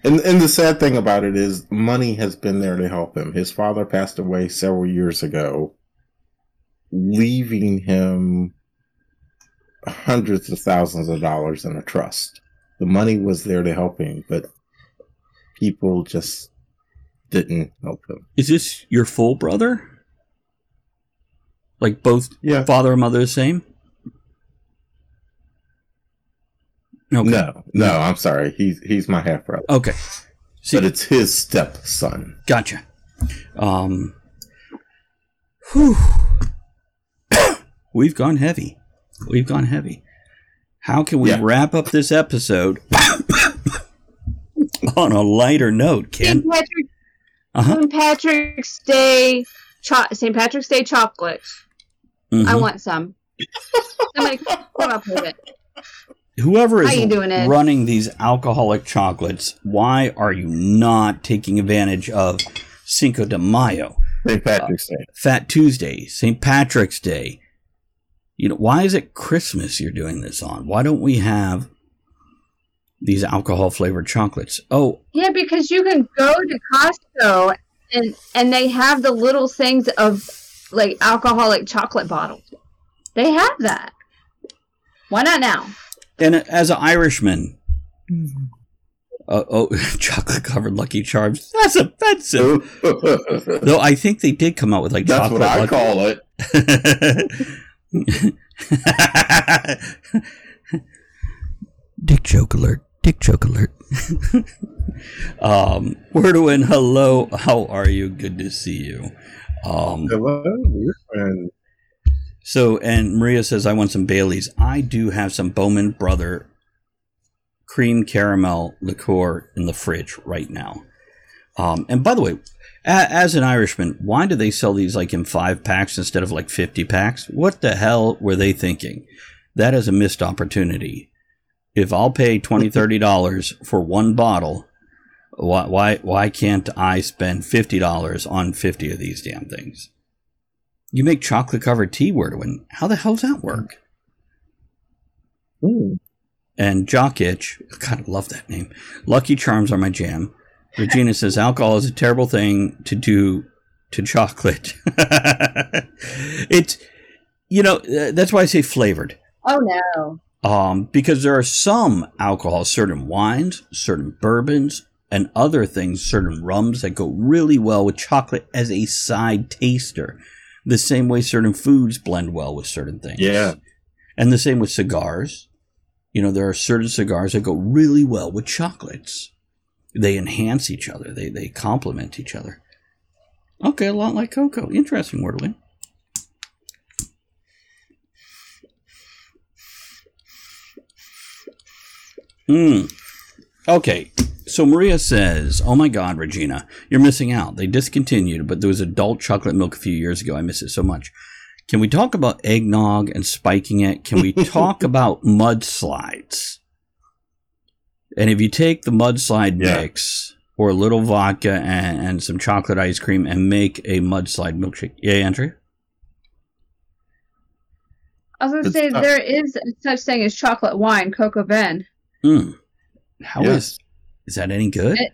And and the sad thing about it is money has been there to help him. His father passed away several years ago, leaving him hundreds of thousands of dollars in a trust. The money was there to help him, but people just didn't help him. Is this your full brother? Like both Yeah. father and mother the same? Okay. No, no, I'm sorry. He's he's my half brother. Okay. See, but it's his stepson. gotcha. Um. Whew. We've gone heavy. We've gone heavy. How can we Yeah. wrap up this episode on a lighter note, Ken? St. Patrick, Uh-huh. Patrick's Day, cho- St. Patrick's Day chocolate. I Mhm. want some. Somebody come up with it. Whoever is doing, Ed? running these alcoholic chocolates, why are you not taking advantage of Cinco de Mayo? St. Patrick's Day. Uh, Fat Tuesday, St. Patrick's Day. You know, why is it Christmas you're doing this on? Why don't we have these alcohol flavored chocolates? Oh, Yeah, because you can go to Costco and and they have the little things of like alcoholic chocolate bottles. They have that. Why not now? And as an Irishman, uh, oh, chocolate covered Lucky Charms. That's offensive. Though I think they did come out with like chocolate. That's chocolate. what I Lucky- call it. Dick joke alert. Dick joke alert. um, Wordwin, hello. How are you? Good to see you. Um, Hello, and so, and Maria says, I want some Baileys. I do have some Bowman Brother cream caramel liqueur in the fridge right now. Um, and by the way, a- as an Irishman, why do they sell these like in five packs instead of like 50 packs? What the hell were they thinking? That is a missed opportunity. If I'll pay $20, $30 for one bottle, why, why, why can't I spend $50 on 50 of these damn things? You make chocolate covered tea, Wordwin. How the hell does that work? Ooh. And Jock Itch, God, I love that name. Lucky Charms are my jam. Regina says alcohol is a terrible thing to do to chocolate. it's, you know, uh, that's why I say flavored. Oh no. Um, because there are some alcohols, certain wines, certain bourbons, and other things, certain rums that go really well with chocolate as a side taster. The same way certain foods blend well with certain things. Yeah. And the same with cigars. You know, there are certain cigars that go really well with chocolates. They enhance each other. They they complement each other. Okay, a lot like cocoa. Interesting, Wordling. Hmm. Okay. So Maria says, "Oh my God, Regina, you're missing out. They discontinued, but there was adult chocolate milk a few years ago. I miss it so much. Can we talk about eggnog and spiking it? Can we talk about mudslides? And if you take the mudslide Yeah. mix or a little vodka and, and some chocolate ice cream and make a mudslide milkshake, yeah, Andrew. I was gonna say not- there is such thing as chocolate wine, ChocoVine. Mm. How is Yes. is that any good? It-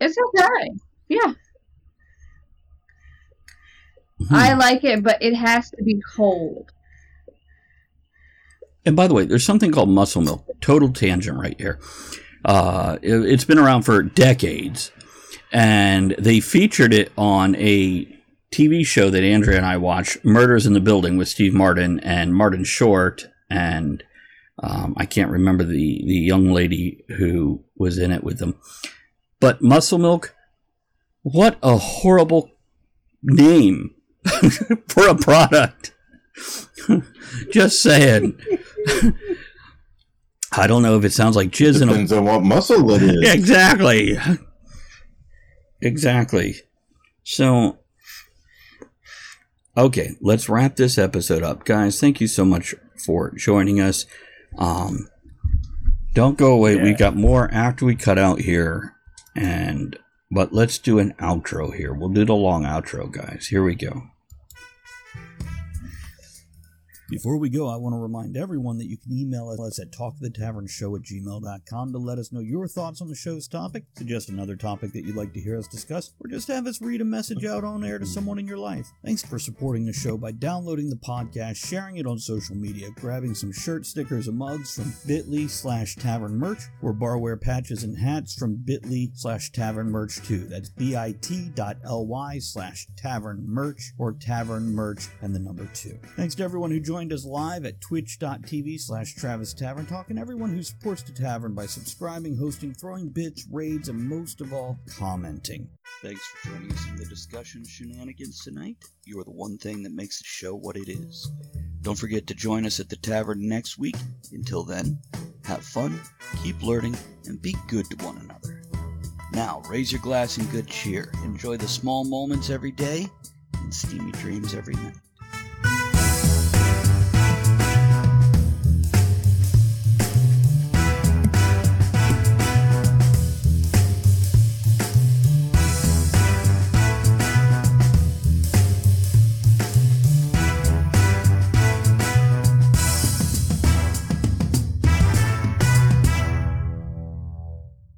It's okay. Yeah, Hmm. I like it, but it has to be cold. And by the way, there's something called muscle milk. Total tangent right here. Uh, it, it's been around for decades, and they featured it on a TV show that Andrea and I watched, Murders in the Building, with Steve Martin and Martin Short, and um, I can't remember the the young lady who was in it with them. But muscle milk, what a horrible name for a product. Just saying. I don't know if it sounds like jizz in a Depends on what muscle it is. exactly exactly so okay let's wrap this episode up guys thank you so much for joining us um don't go away. We got more after we cut out here and but let's do an outro here. We'll do the long outro guys. Here we go Before we go, I want to remind everyone that you can email us at talkthetavernshow at gmail.com to let us know your thoughts on the show's topic, suggest another topic that you'd like to hear us discuss, or just have us read a message out on air to someone in your life. Thanks for supporting the show by downloading the podcast, sharing it on social media, grabbing some shirt stickers and mugs from bit.ly slash tavern merch, or barware patches and hats from bit.ly slash tavern merch too. That's bit.ly slash tavern merch or tavern merch and the number two. Thanks to everyone who joined us live at twitch.tv slash Travis Tavern Talk and everyone who supports the tavern by subscribing, hosting, throwing bits, raids, and most of all, commenting. Thanks for joining us in the discussion shenanigans tonight. You are the one thing that makes the show what it is. Don't forget to join us at the tavern next week. Until then, have fun, keep learning, and be good to one another. Now, raise your glass in good cheer. Enjoy the small moments every day and steamy dreams every night.